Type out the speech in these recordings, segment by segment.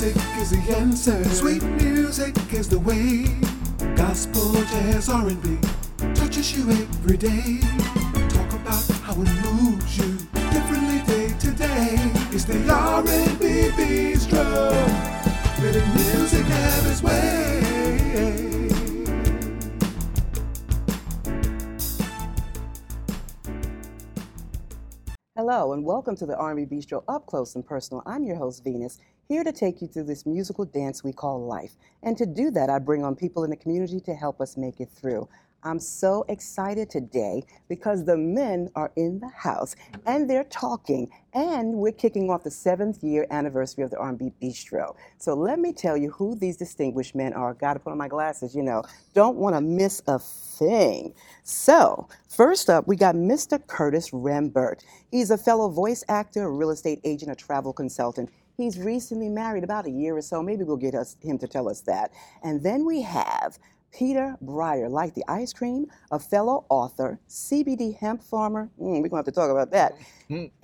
music is the answer. Sweet music is the way. Gospel, jazz, R&B touches you every day. Talk about how it moves you differently day to day. It's the R&B Bistro. The music have its way. Hello and welcome to the R&B Bistro Up Close and Personal. I'm your host Venus, here to take you through this musical dance we call life. And to do that, I bring on people in the community to help us make it through. I'm so excited today because the men are in the house and they're talking and we're kicking off the seventh year anniversary of the R&B Bistro. So let me tell you who these distinguished men are. Got to put on my glasses, you know. Don't want to miss a thing. So first up, we got Mr. Curtis Rembert. He's a fellow voice actor, real estate agent, a travel consultant. He's recently married about a year or so. Maybe we'll get us, him to tell us that. And then we have Peter Breyer, like the ice cream, a fellow author, CBD hemp farmer, mm, we're going to have to talk about that,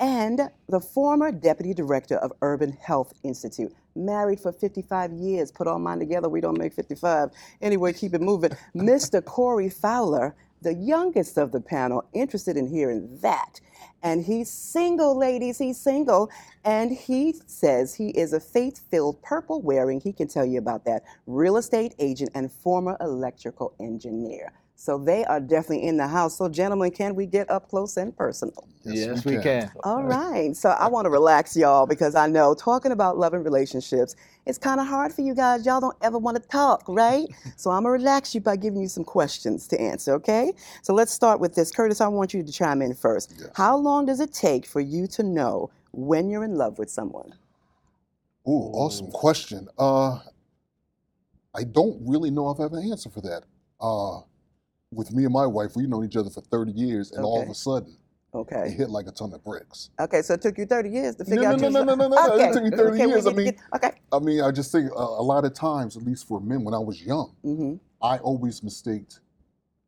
and the former deputy director of Urban Health Institute. Married for 55 years, put all mine together, we don't make 55. Anyway, keep it moving. Mr. Corey Fowler, the youngest of the panel, interested in hearing that. And he's single, ladies, he's single. And he says he is a faith filled, purple wearing, he can tell you about that, real estate agent and former electrical engineer. So they are definitely in the house. So, gentlemen, can we get up close and personal? Yes, we can. All right. So I want to relax y'all because I know talking about love and relationships, it's kind of hard for you guys. Y'all don't ever want to talk, right? so I'm going to relax you by giving you some questions to answer, okay? So let's start with this. Curtis, I want you to chime in first. Yes. How long does it take for you to know when you're in love with someone? Ooh, awesome question. Uh, I don't really know if I have an answer for that. Uh, with me and my wife, we've known each other for 30 years, and all of a sudden, it Okay. hit like a ton of bricks. Okay, so it took you 30 years to figure no, out no, your- no, no, no, no, it took me 30 okay, years. I mean- get- okay. I mean, I just think uh, a lot of times, at least for men, when I was young, hmm I always mistaked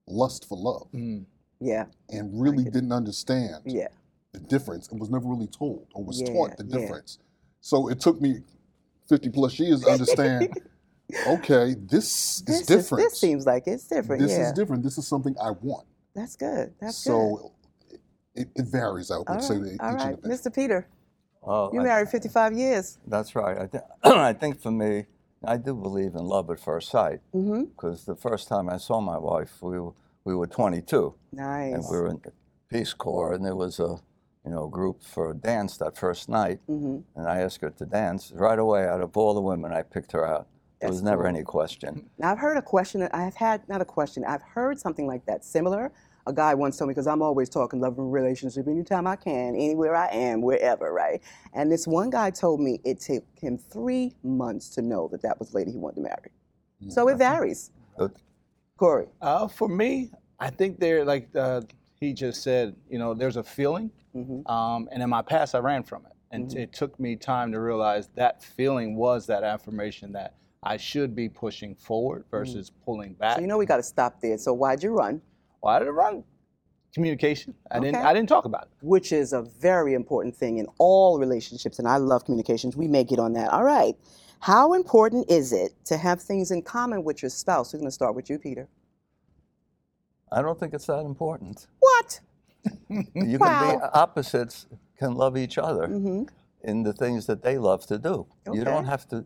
lust for love Mm. Yeah, and really get didn't understand yeah. the difference and was never really told or was Yeah, taught the yeah. difference. So it took me 50 plus years to understand okay, this, This, is is, different. this seems like it's different. This yeah, is different. This is something I want. that's good. That's good. so it, it varies, I would All say, right, each all right. individual. Mr. Peter, Well, you I- married 55 years. That's right. I, th- I think for me, I do believe in love at first sight Mm-hmm. because the first time I saw my wife, we were, we were 22 Nice. and we were in the Peace Corps, and there was a you know group for a dance that first night, mm-hmm. and I asked her to dance. Right away, out of all the women, I picked her out. There That's was never cool. any question. Now, I've heard a question, I've had, not a question, I've heard something like that similar. A guy once told me, because I'm always talking love and relationship anytime I can, anywhere I am, wherever, right? And this one guy told me it took him three months to know that that was the lady he wanted to marry. So it varies. But Corey. Uh, for me, I think there, like uh, he just said, you know, there's a feeling, Mm-hmm. um, and in my past, I ran from it, and Mhm. it took me time to realize that feeling was that affirmation that I should be pushing forward versus pulling back. So you know we got to stop there. So why'd you run? Why did I run? Communication. I didn't. I didn't talk about it. Which is a very important thing in all relationships, and I love communications. We may get on that. All right. How important is it to have things in common with your spouse? We're going to start with you, Peter. I don't think it's that important. What? You can be opposites can love each other Mm-hmm. in the things that they love to do. You don't have to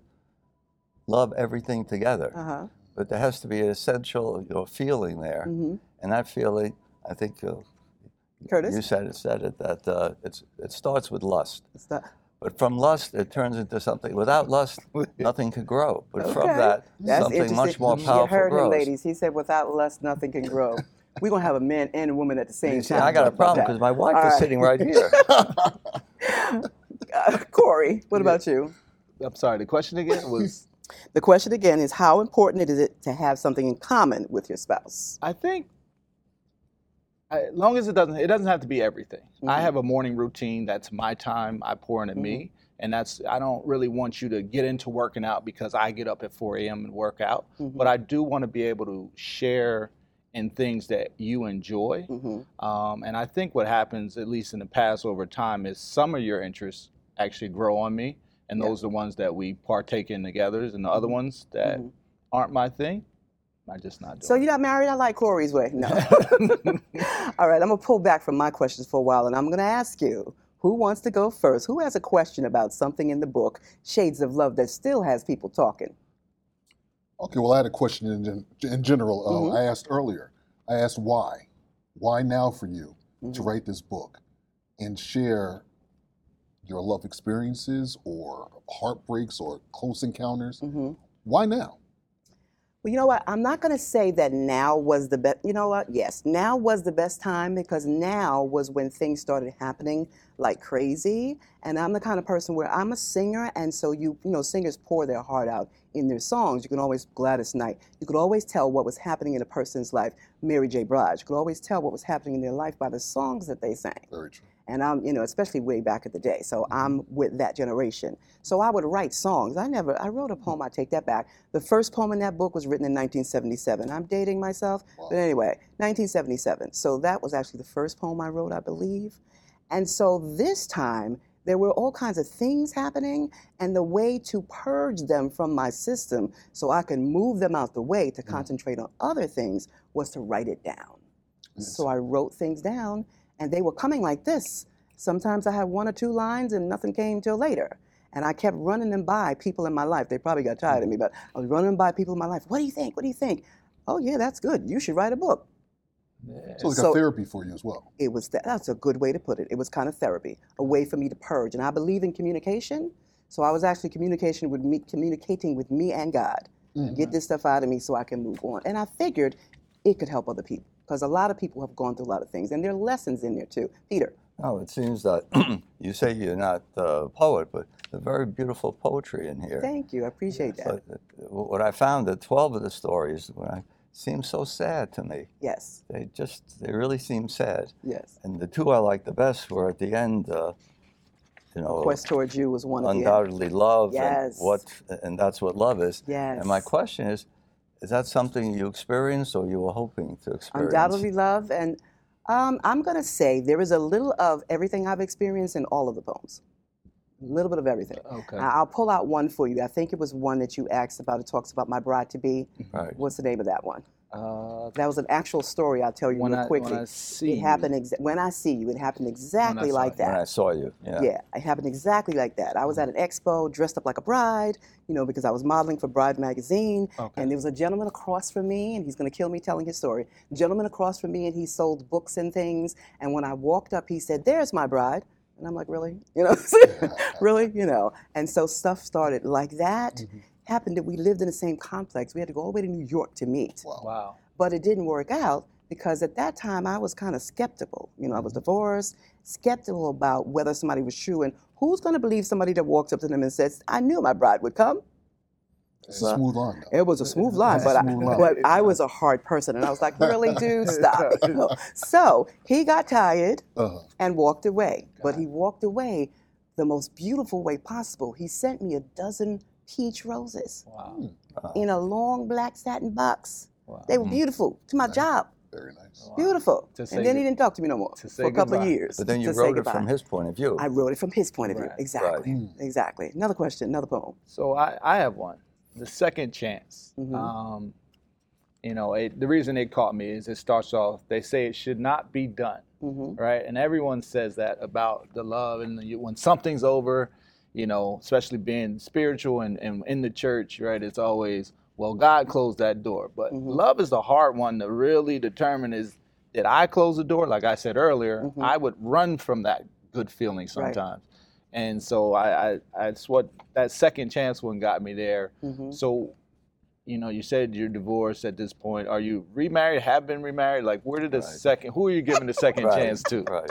love everything together. Uh huh. but there has to be an essential you know, feeling there. Mm-hmm. And that feeling, I think uh, Curtis. you said it, said it that uh, it's, it starts with lust. It's not- But from lust, it turns into something. Without lust, nothing can grow. But from that, That's something much interesting. more You powerful heard grows. him, ladies. He said, "Without lust, nothing can grow." We're gonna have a man and a woman at the same see, time. I got a problem because my wife All is right. sitting right here. Uh, Corey, what about you? I'm sorry. The question again was. The question again is, how important is it to have something in common with your spouse? I think, I- as long as it doesn't, it doesn't have to be everything. I Mhm. have a morning routine. That's my time. I pour into me, and that's. I don't really want you to get into working out because I get up at 4 a.m. and work out. Mhm. But I do want to be able to share in things that you enjoy. Mhm. Um, and I think what happens, at least in the past over time, is some of your interests actually grow on me, and Yeah. those are the ones that we partake in together. And the other ones that Mhm. aren't my thing, I just not doing. So you're not married? I like Corey's way. No. All right, I'm gonna pull back from my questions for a while, and I'm gonna ask you. Who wants to go first? Who has a question about something in the book, Shades of Love, that still has people talking? Okay, well, I had a question in, gen- in general. Uh, Mhm. I asked earlier. I asked why. Why now for you to Mhm. write this book and share your love experiences or heartbreaks or close encounters? hmm Why now? Well, you know what? I'm not going to say that now was the best. You know what? Yes, now was the best time because now was when things started happening like crazy. And I'm the kind of person where I'm a singer, and so you, you know, singers pour their heart out in their songs. You can always Gladys Knight. You could always tell what was happening in a person's life. Mary J. Blige. You could always tell what was happening in their life by the songs that they sang Very true. And I'm, you know, especially way back in the day. So I'm mm-hmm. with that generation. So I would write songs. I never, I wrote a mm-hmm. poem. I take that back. The first poem in that book was written in 1977. I'm dating myself, but anyway, 1977. So that was actually the first poem I wrote, I believe. And so this time there were all kinds of things happening, and the way to purge them from my system so I can move them out the way to mm-hmm. concentrate on other things was to write it down. Yes. So I wrote things down, and they were coming like this. Sometimes I had one or two lines, and nothing came till later. And I kept running them by people in my life. They probably got tired of me, but I was running them by people in my life. What do you think? What do you think? Oh yeah, that's good. You should write a book. Yeah. So it's got So- therapy for you as well. It was that, that's a good way to put it. It was kind of therapy, a way for me to purge. And I believe in communication, so I was actually communication with me, communicating with me and God. Mhm. Get this stuff out of me so I can move on. And I figured it could help other people because a lot of people have gone through a lot of things, and there are lessons in there too. Peter, Oh, it seems that you say you're not a poet, but there's very beautiful poetry in here. thank you. I appreciate that. But uh, what I found that 12 of the stories when I, seem so sad to me. Yes, They just, they really seem sad. yes. And the two I liked the best were at the end, uh, you know, Quest towards you was one of the undoubtedly love Yes. and what, and that's what love is. Yes. And my question is, is that something you experienced or you were hoping to experience? undoubtedly love and um, i'm going to say there is a little of everything i've experienced in all of the poems a little bit of everything Okay. I- i'll pull out one for you i think it was one that you asked about it talks about my bride to be Right. what's the name of that one Uh, that was an actual story i'll tell you when real I, quickly when I see it happened exa- when i see you it happened exactly like you. When I saw you, yeah. yeah, it happened exactly like that. I was at an expo dressed up like a bride, you know, because I was modeling for Bride magazine. Okay. And there was a gentleman across from me, and he's going to kill me telling his story. gentleman across from me, and he sold books and things. And when I walked up, he said, There's my bride. And I'm like, Really? You know, really? You know. And so stuff started like that. Mm-hmm. Happened that we lived in the same complex. We had to go all the way to New York to meet Wow. wow. but it didn't work out because at that time I was kind of skeptical. You know, I was divorced, skeptical about whether somebody was true, and who's going to believe somebody that walks up to them and says, "I knew my bride would come." It's a smooth line. though. It was a smooth line, It's a but I, line. but I was a hard person, and I was like, "Really, dude, stop." You know? So he got tired Uh-huh. and walked away. But he walked away the most beautiful way possible. He sent me a dozen peach roses Wow. in a long black satin box. Wow. They were beautiful to my job. Very nice. Beautiful. To and then he didn't talk to me no more to for a couple goodbye. of years. But then you say wrote it from his point of view. I wrote it from his point of view. Exactly. Right. Exactly. Another question, another poem. So I, I have one. The second chance. Mhm. Um, you know, it, the reason it caught me is it starts off. They say it should not be done, hmm right? And everyone says that about the love and the, when something's over. You know, especially being spiritual and, and in the church, right? It's always well, God closed that door, but Mhm. love is the hard one to really determine. Is did I close the door? Like I said earlier, Mhm. I would run from that good feeling Right. sometimes. And so I, I, I, it's what that second chance one got me there. hmm So, you know, you said you're divorced at this point. Are you remarried? Have been remarried? Like, where did the Right. second? Who are you giving the second Right, chance to? Right.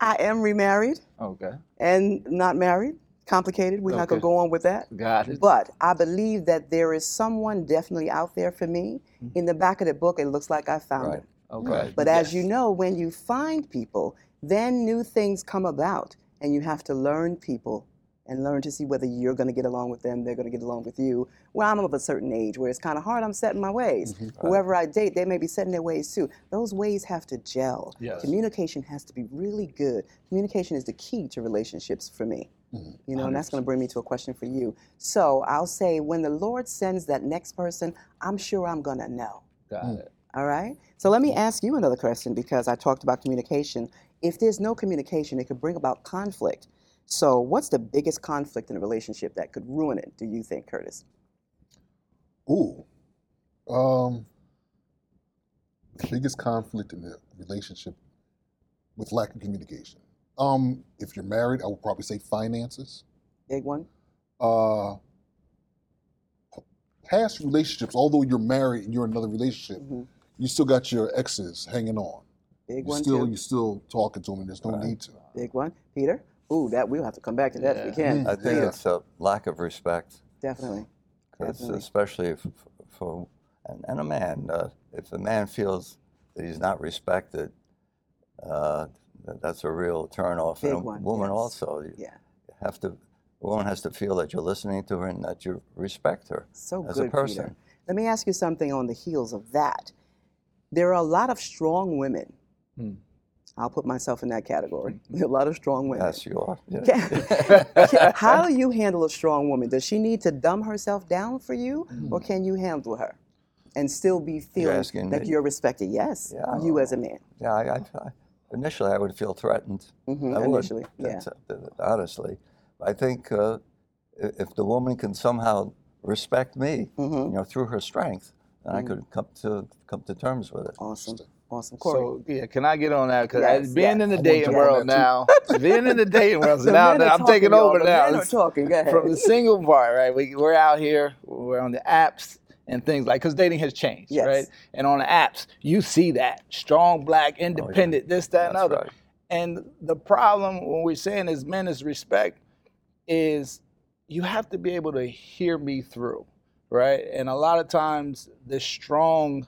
I am remarried Okay, and not married. Complicated. We're not going to go on with that. got it. But I believe that there is someone definitely out there for me. Mm-hmm. In the back of the book, it looks like I found Right. him. Okay, Right. But as you know, when you find people, then new things come about, and you have to learn people and learn to see whether you're going to get along with them, they're going to get along with you. Well, I'm of a certain age where it's kind of hard. I'm setting my ways. Whoever I date, they may be setting their ways too. Those ways have to gel. Yes. Communication has to be really good. Communication is the key to relationships for me. Mhm. You know, and that's going to bring me to a question for you. So I'll say, when the Lord sends that next person, I'm sure I'm going to know. Got Mm. it. All right. So let me ask you another question because I talked about communication. If there's no communication, it could bring about conflict. So, what's the biggest conflict in a relationship that could ruin it? Do you think, Curtis? Ooh. Um, biggest conflict in a relationship with lack of communication. Um, if you're married, I would probably say finances. Big one. Uh, past relationships, although you're married and you're in another relationship, hmm you still got your exes hanging on. Big You one still, too. you're still talking to them, and there's no Right. need to. Big one. Peter. Ooh, that we'll have to come back to that if we can. I think Peter, it's a lack of respect. definitely. 'cause Definitely. especially if, for and, and a man, uh, if a man feels that he's not respected, uh, that's a real turnoff. Big and a one, woman yes. also, you Yeah. have to. A woman has to feel that you're listening to her and that you respect her So as good, a person. Peter. Let me ask you something on the heels of that. There are a lot of strong women. Hmm. I'll put myself in that category. a lot of strong women. Yes, you are. Yeah. How do you handle a strong woman? Does she need to dumb herself down for you, or can you handle her and still be feeling that me? you're respected? Yes, Yeah. you as a man. Yeah, I, I, I, initially I would feel threatened. hmm I would, initially, yeah. Uh, honestly. I think uh, if the woman can somehow respect me, hmm you know, through her strength, then I could come to come to terms with it. Awesome, awesome, Corey. So yeah, can I get on that? Because Yes, being yes. in the dating world on now, being in the dating world, now that I'm taking over now. talking. Go ahead. from the single part, right? We, we're out here, we're on the apps and things like, because dating has changed, Yes. right? And on the apps, you see that strong, black, independent, this, that, and other. right. And the problem when we're saying as men is respect is you have to be able to hear me through, right? And a lot of times the strong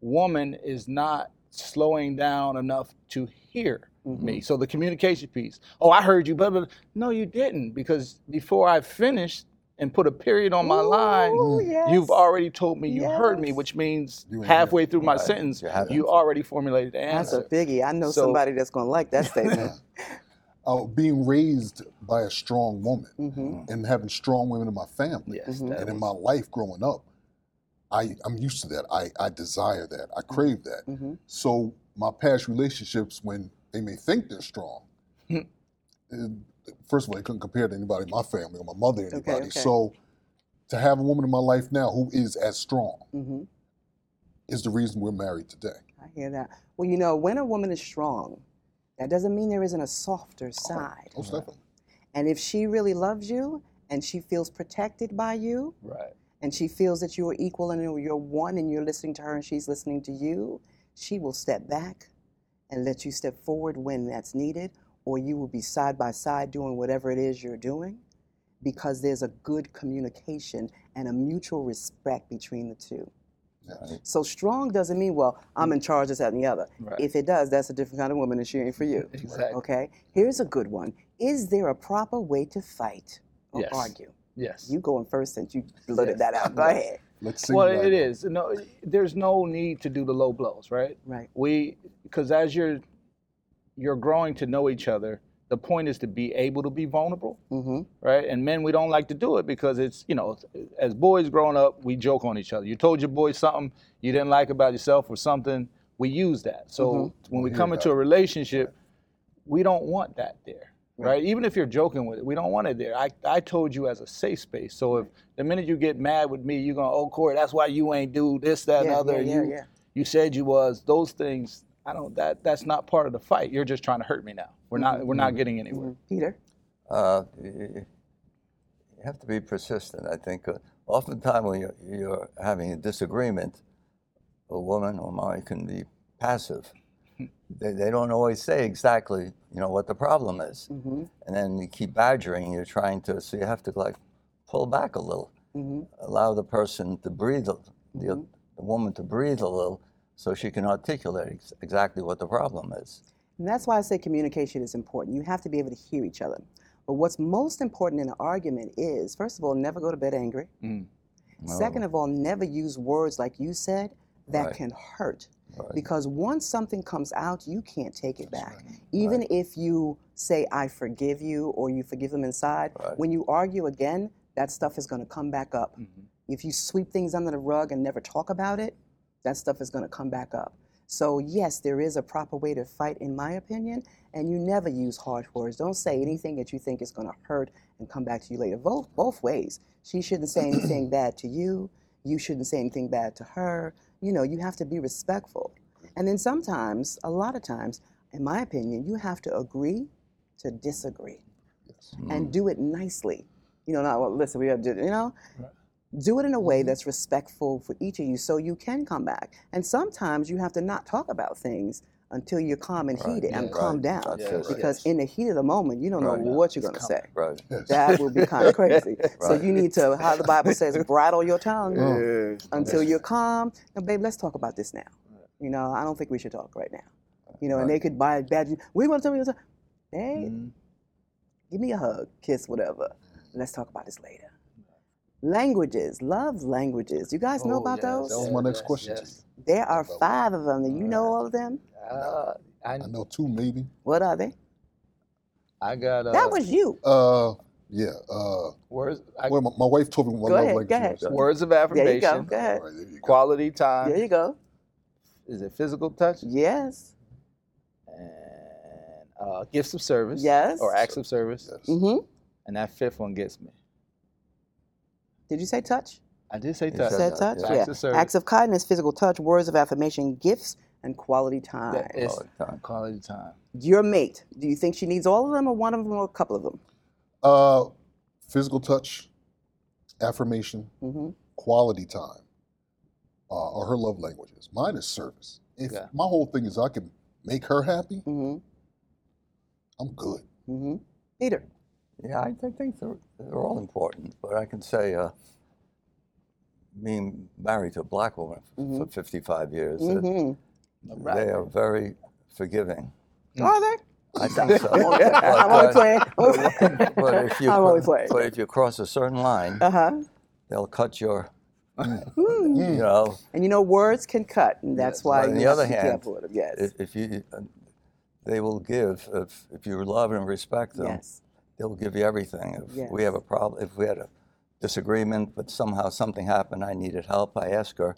woman is not slowing down enough to hear Mm-hmm. me. So the communication piece. Oh, I heard you, but, but no, you didn't, because before I finished and put a period on my line, yes. you've already told me you heard me, which means You ain't halfway through my Right. sentence, You already formulated the answer. That's a biggie. I know So- somebody that's gonna like that statement. Uh, being raised by a strong woman hmm and having strong women in my family Yes, Mhm. that and in my life growing up, I, I'm used to that. I, I desire that. I crave that. hmm So my past relationships, when they may think they're strong, Hmm. uh, first of all, they couldn't compare to anybody in my family or my mother or Okay, anybody. okay. So to have a woman in my life now who is as strong hmm is the reason we're married today. I hear that. Well, you know, when a woman is strong, that doesn't mean there isn't a softer side. Most definitely. And if she really loves you and she feels protected by you right. And she feels that you are equal and you're one and you're listening to her and she's listening to you, she will step back and let you step forward when that's needed, or you will be side by side doing whatever it is you're doing because there's a good communication and a mutual respect between the two. Yes. So strong doesn't mean, well, I'm in charge, of this, that, and the other. Right. If it does, that's a different kind of woman and she ain't for you. Exactly. Okay? Here's a good one. Is there a proper way to fight or Yes. argue? Yes. You going first since you blurted Yes. that out. Go ahead. Let's see. well, right it No, there's no need to do the low blows, right? Right. We, because as you're, you're growing to know each other, the point is to be able to be vulnerable, Mm-hmm. right? And men, we don't like to do it because it's, you know, as boys growing up, we joke on each other. You told your boy something you didn't like about yourself or something, we use that. So Mm-hmm. when we hear come into that. a relationship, we don't want that there, right? Even if you're joking with it, we don't want it there. I, I told you as a safe space. So if the minute you get mad with me, you're gonna, oh, Corey, that's why you ain't do this, that, and Yeah, other. yeah, yeah, you, yeah. you said you was. Those things, I don't, that, that's not part of the fight. You're just trying to hurt me now. We're not, we're not getting anywhere. Peter? Uh, you you have to be persistent. I think uh, oftentimes when you're, you're having a disagreement, a woman or man can be passive. They, they don't always say exactly, you know, what the problem is, Mm-hmm. and then you keep badgering. You're trying to, so you have to like pull back a little, Mm-hmm. allow the person to breathe, a- the, Mhm. the woman to breathe a little, so she can articulate ex- exactly what the problem is. And that's why I say communication is important. You have to be able to hear each other. But what's most important in an argument is, first of all, never go to bed angry. Mm. Second of all, never use words like you said that Right. can hurt. Right. Because once something comes out, you can't take it That's back. right. Even if you say, I forgive you, or you forgive them inside, Right. when you argue again, that stuff is going to come back up. Mhm. If you sweep things under the rug and never talk about it, that stuff is going to come back up. So, yes, there is a proper way to fight, in my opinion, and you never use harsh words. Don't say anything that you think is going to hurt and come back to you later. Both, both ways. She shouldn't say anything bad to you. You shouldn't say anything bad to her. You know, you have to be respectful. And then sometimes, a lot of times, in my opinion, you have to agree to disagree Yes. and mm. do it nicely. You know, not well, listen, we have to, you know, do it in a way mm-hmm. that's respectful for each of you so you can come back. And sometimes you have to not talk about things until you're calm and Right, heated and yeah, calm right. down. Yes. Because yes. in the heat of the moment, you don't know what you're going to It's say. Right. Yes. That will be kind of crazy. So you need to, how the Bible says, bridle your tongue Yeah. until you're calm. Now, babe, let's talk about this now. You know, I don't think we should talk right now. You know, and they could buy bad. We want to tell me, hey, Mhm. give me a hug, kiss, whatever. Let's talk about this later. Languages, love languages. You guys know Oh, about yes, those? That was my next question yes. There are five of them. Do you know all of them? Uh, I, I know two, maybe. What are they? I got uh, that was you. Uh, yeah. Uh, words. I, well, my, my wife told me my Go love ahead, language go ahead. words of affirmation. There affirmation. you go. Go ahead. right, there you go. Quality time. There you go. Is it physical touch? Yes. And uh, gifts of service. Yes. Or acts of service. Yes. Mm-hmm. And that fifth one gets me. Did you say touch? I did say touch. said Said touch? yeah. Yeah. Of. Acts of kindness, physical touch, words of affirmation, gifts, and quality time. That is All time. quality time. Your mate, do you think she needs all of them or one of them or a couple of them? Uh, physical touch, affirmation, Mm-hmm. quality time uh, are her love languages. Mine is service. If Yeah. my whole thing is I can make her happy, Mm-hmm. I'm good. Mm-hmm. Peter. Yeah, I, I think they're, they're all important, but I can say, uh, being married to a black woman f- for 55 years, that Mm-hmm. they are very forgiving. Are they? I think so. I'm only But, uh, playing. but if you I'm only playing. but if you cross a certain line, Uh huh. they'll cut your, Mm. you know, And you know, words can cut, and that's Yes. why on the other hand, careful with them. Yes. if, if you, uh, they will give if if you love and respect them. yes. they'll give you everything. If we have a problem, if we had a disagreement, but somehow something happened, I needed help, I ask her.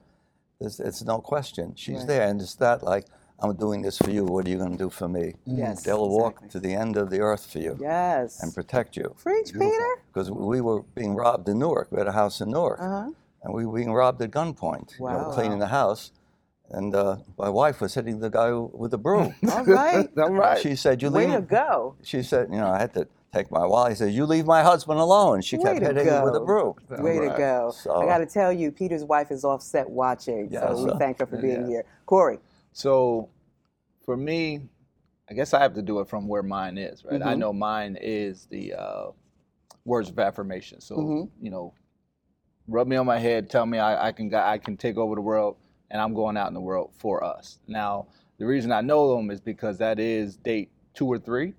There's, it's no question. She's Right. there, and it's not like I'm doing this for you. What are you going to do for me? Yes. They'll walk exactly. to the end of the earth for you Yes. and protect you. Preach, Peter. Because we were being robbed in Newark. We had a house in Newark, Uh huh. and we were being robbed at gunpoint. You know, Wow. cleaning the house, and uh, my wife was hitting the guy with a broom. All right. All right. She said, "You Way leave." to go. She said, "You know, I had to take my wallet." He says, "You leave my husband alone." She Way kept to hitting him with a go. broom. Way to right. go. I got to tell you, Peter's wife is offset watching. Yes, so we thank her for being Yes. here. Corey. So, for me, I guess I have to do it from where mine is, right? I Mhm. know mine is the uh, words of affirmation. So, Mhm. you know, rub me on my head, tell me I, I can I can take over the world, and I'm going out in the world for us. Now, the reason I know them is because that is date two or three.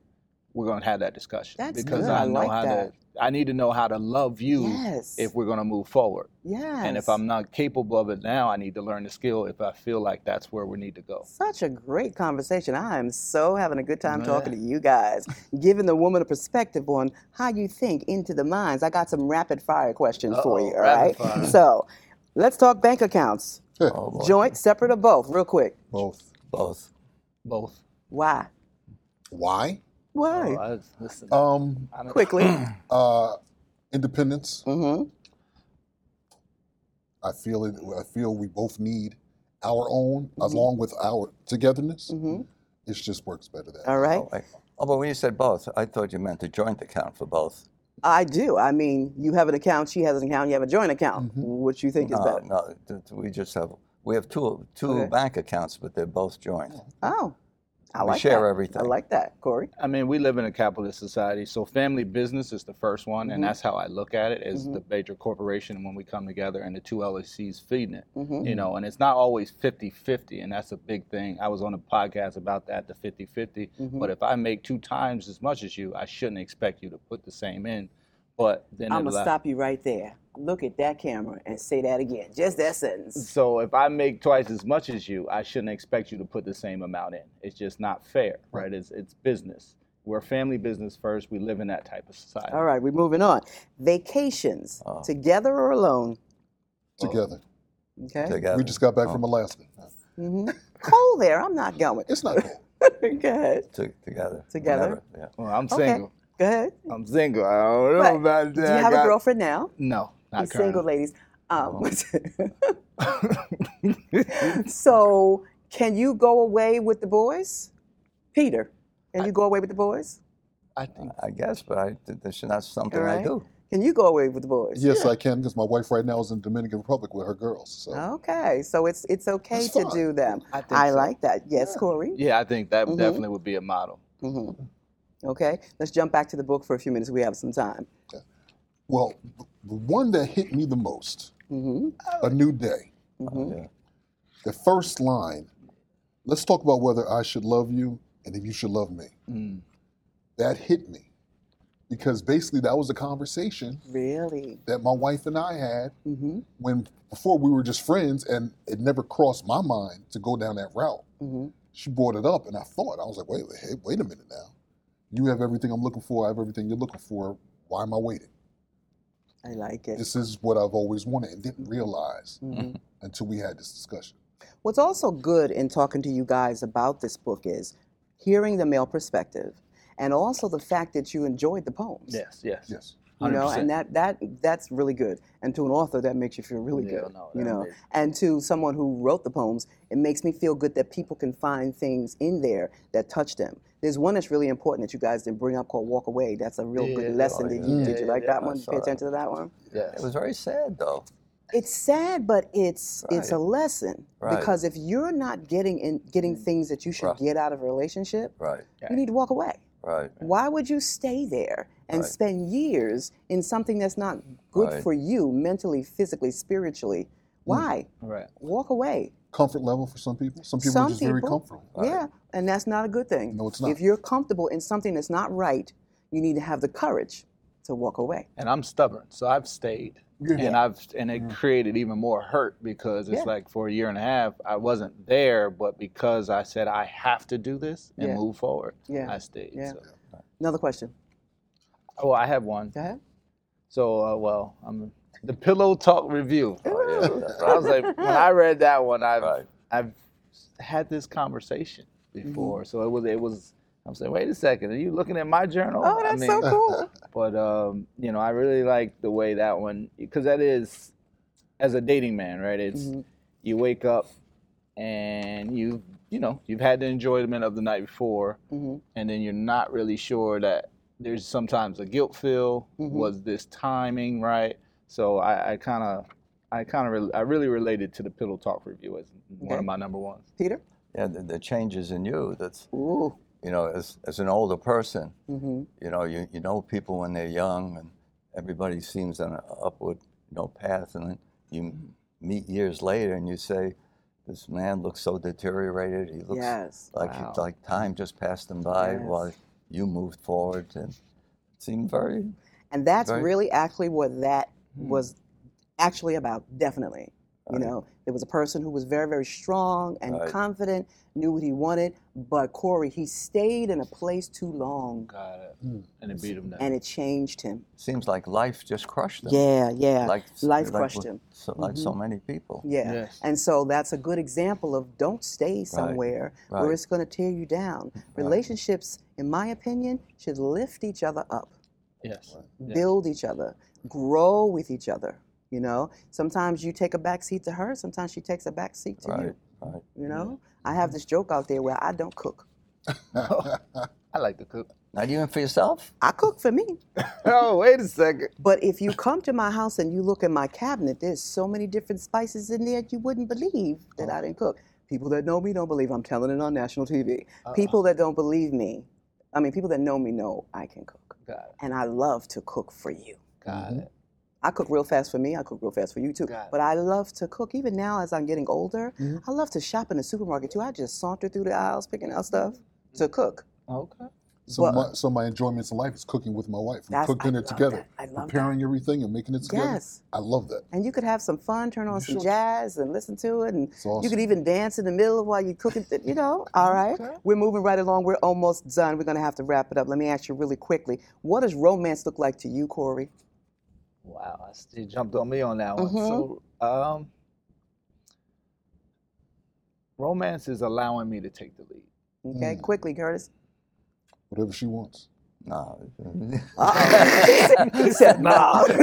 We're gonna have that discussion That's because good. I I know like how that. to. I need to know how to love you Yes. if we're gonna move forward. yes. And if I'm not capable of it now, I need to learn the skill if I feel like that's where we need to go. Such a great conversation. I am so having a good time Yeah. talking to you guys, giving the woman a perspective on how you think into the minds. I got some rapid fire questions for Uh-oh, you, all right? fire. So let's talk bank accounts. Oh. Joint, separate, or both? Real quick. Both. Both. Both. Why? Why? Why? Oh, I, listen, Um, I Quickly. uh, independence. mm-hmm. I feel it. I feel we both need our own, Mm-hmm. along with our togetherness. Mm-hmm. It just works better that. All way. Oh, I- oh, but when you said both, I thought you meant a joint account for both. I do. I mean, you have an account, she has an account, you have a joint account. Mm-hmm. What you think is better? no, th- th- we just have we have two two Okay. bank accounts, but they're both joint. Oh, I We like share that. everything. I like that, Corey. I mean, we live in a capitalist society, so family business is the first one, Mhm. and that's how I look at it as Mhm. the major corporation when we come together and the two LLCs feeding it. Mm-hmm. You know, and it's not always 50-50, and that's a big thing. I was on a podcast about that, the 50-50. Mhm. But if I make two times as much as you, I shouldn't expect you to put the same in. But then I'm gonna stop you right there. look at that camera and say that again. Just that sentence. So if I make twice as much as you, I shouldn't expect you to put the same amount in. It's just not fair, right? It's it's business. We're a family business first. We live in that type of society. All right, we're moving on. Vacations, Oh. together or alone? Together. Okay. Together. We just got back Oh, from Alaska. Mm-hmm. Cold there. I'm not going. It's not cold. Go ahead. to- together. Together? Whenever, Yeah. Well, I'm Okay. Single. Go ahead. I'm single. I don't know But about Do you have I a got- girlfriend now? No, not He's single, currently. ladies. Um, so, can you go away with the boys? Peter, can you go away with the boys? I think I guess, but I, this is not something All right. I do. Can you go away with the boys? Yes, I can because my wife right now is in Dominican Republic with her girls. So Okay, so it's it's okay That's to do them. I think I so. like that. Yes, Yeah. Corey. Yeah, I think that Mhm. definitely would be a model. hmm Okay, let's jump back to the book for a few minutes. We have some time. well, the one that hit me the most, hmm A New Day. hmm Yeah. The first line, let's talk about whether I should love you and if you should love me. Mm. That hit me because basically that was a conversation Really? that my wife and I had hmm when before we were just friends and it never crossed my mind to go down that route. hmm She brought it up and I thought, I was like, wait, hey, wait a minute now. You have everything I'm looking for, I have everything you're looking for. Why am I waiting? I like it. This is what I've always wanted and didn't realize Mhm. until we had this discussion. What's also good in talking to you guys about this book is hearing the male perspective, and also the fact that you enjoyed the poems. Yes, yes. Yes. You know, 100%. and that that that's really good. And to an author, that makes you feel really Yeah, good. no, you know, made- and to someone who wrote the poems, it makes me feel good that people can find things in there that touch them. There's one that's really important that you guys didn't bring up called "Walk Away." That's a real Yeah, good lesson. oh, Did you Yeah, did you yeah, like yeah, that I one? saw Pay that. attention to that one. Yes. It was very sad, though. It's sad, but it's it's a lesson Right. because if you're not getting in getting mm. things that you should Right. get out of a relationship, Right, you need to walk away. Right. Why would you stay there and Right. spend years in something that's not good Right. for you mentally, physically, spiritually? Hmm. Why? Right. Walk away. Comfort level for some people. Some people Some are just very comfortable. Right. Yeah, and that's not a good thing. No, it's not. If you're comfortable in something that's not right, you need to have the courage to walk away. And I'm stubborn, so I've stayed. Yeah. And I've and it created even more hurt because it's Yeah. like for a year and a half I wasn't there, but because I said I have to do this and Yeah. move forward, Yeah. I stayed. Yeah. So. Another question. Oh, I have one. Go ahead. So, uh, well, I'm the Pillow Talk review. Oh, yeah, I was like, when I read that one, I've Right. I've had this conversation Mm-hmm. before, so it was it was. I'm saying, wait a second, are you looking at my journal? Oh, I that's mean, so cool. But um, you know, I really like the way that one because that is, as a dating man, right? It's Mhm. you wake up and you you know you've had the enjoyment of the night before, Mhm. and then you're not really sure that there's sometimes a guilt feel. Mhm. Was this timing right? So I kind of. I kind of, re- I really related to the Pillow Talk review as one of my number ones. Peter? Yeah, the, the changes in you. That's Ooh. You know, as as an older person, Mm-hmm. you know, you, you know people when they're young, and everybody seems on an upward, you know, path, and then you meet years later, and you say, "This man looks so deteriorated. He looks Yes. like Wow. like time just passed him by Yes. while you moved forward, and it seemed very And that's Right. really actually what that Hmm. was actually about, definitely. You Right. know, there was a person who was very, very strong and Right. confident, knew what he wanted, but Corey, he stayed in a place too long Got it. Mm. And it beat him down. and it changed him. seems like life just crushed him. Yeah, yeah. like life like crushed with- him. So, like so many people. Yeah. Yes. And so that's a good example of don't stay somewhere where right. it's going to tear you down. Relationships, in my opinion, should lift each other up. yes. Yes. build each other, grow with each other. You know, sometimes you take a back seat to her, sometimes she takes a back seat to Right, you. right. You know, I have this joke out there where I don't cook. I like to cook. Not even for yourself? I cook for me. oh, wait a second. But if you come to my house and you look in my cabinet, there's so many different spices in there you wouldn't believe that I oh. didn't cook. People that know me don't believe I'm telling it on national TV. People that don't believe me, I mean, people that know me know I can cook. Got it. And I love to cook for you. Got mm-hmm. it. I cook real fast for me. I cook real fast for you too. But I love to cook. Even now, as I'm getting older, Mhm. I love to shop in the supermarket too. I just saunter through the aisles picking out stuff to cook. Okay. So Well- my so my enjoyments in life is cooking with my wife. We That's- cook dinner together, that. I love that. preparing everything and making it together. Yes. I love that. And you could have some fun, turn on You some should. jazz and listen to it. And It's you could even dance in the middle while you cook it, you know? All right. Okay. We're moving right along. We're almost done. We're going to have to wrap it up. Let me ask you really quickly what does romance look like to you, Corey? Wow, I s- you jumped on me on that one. Mhm. So, um, romance is allowing me to take the lead. Okay, Mm. quickly, Curtis. Whatever she wants. No. Uh-oh. he said, nah. okay.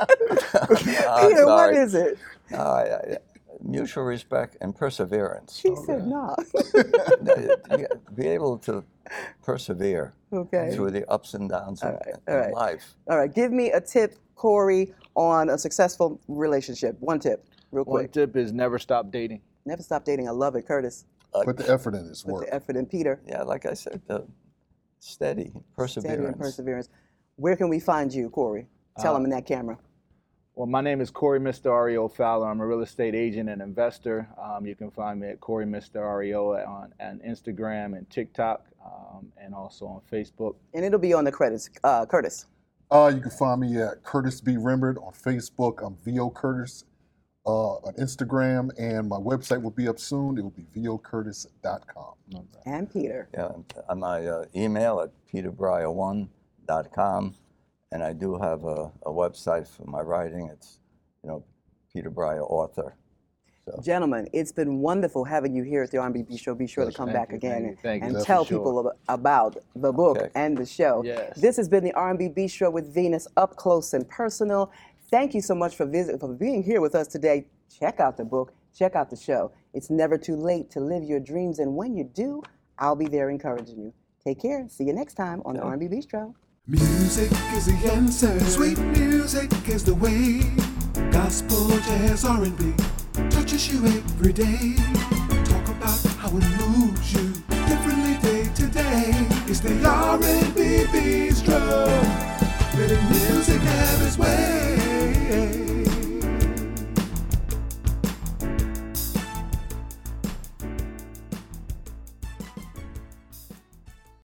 I'm Peter, what sorry. is it? No, I- I- mutual respect and perseverance. He said, nah. You Be able to persevere Okay. through the ups and downs All of, right, all right. life. All right, give me a tip, Corey, on a successful relationship. One tip, real quick. One quick. tip is never stop dating. Never stop dating. I love it, Curtis. Uh, Put the effort in this work. Put work. the effort in. Peter, yeah, like I said, uh, steady perseverance. steady and perseverance. Where can we find you, Corey? Tell Uh, them in that camera. Well, my name is Corey Mr. Ario Fowler. I'm a real estate agent and investor. Um, you can find me at Corey Mr. Ario on, on Instagram and TikTok, um, and also on Facebook. And it'll be on the credits. Uh, Curtis. Uh, you can find me at Curtis B. Rembert on Facebook. I'm VO Curtis uh, on Instagram, and my website will be up soon. It will be vocurtis.com. And Peter. Yeah, on my uh, email at peterbreyer1.com, and I do have a, a website for my writing. It's, you know, Peter Breyer Author. So, Gentlemen, it's been wonderful having you here at the R&B Show. Be sure to come back you, again thank you, and, thank you. and Definitely. tell Sure. people ab- about the book Okay. and the show. Yes. This has been the R&B Bistro with Venus, up close and personal. Thank you so much for visit for being here with us today. Check out the book. Check out the show. It's never too late to live your dreams, and when you do, I'll be there encouraging you. Take care. See you next time on the R&B Bistro. Music is the answer. Sweet music is the way. Gospel, jazz, R&B touches you every day. Talk about how it moves you differently day to day. It's the R&B Bistro, where the music have its way.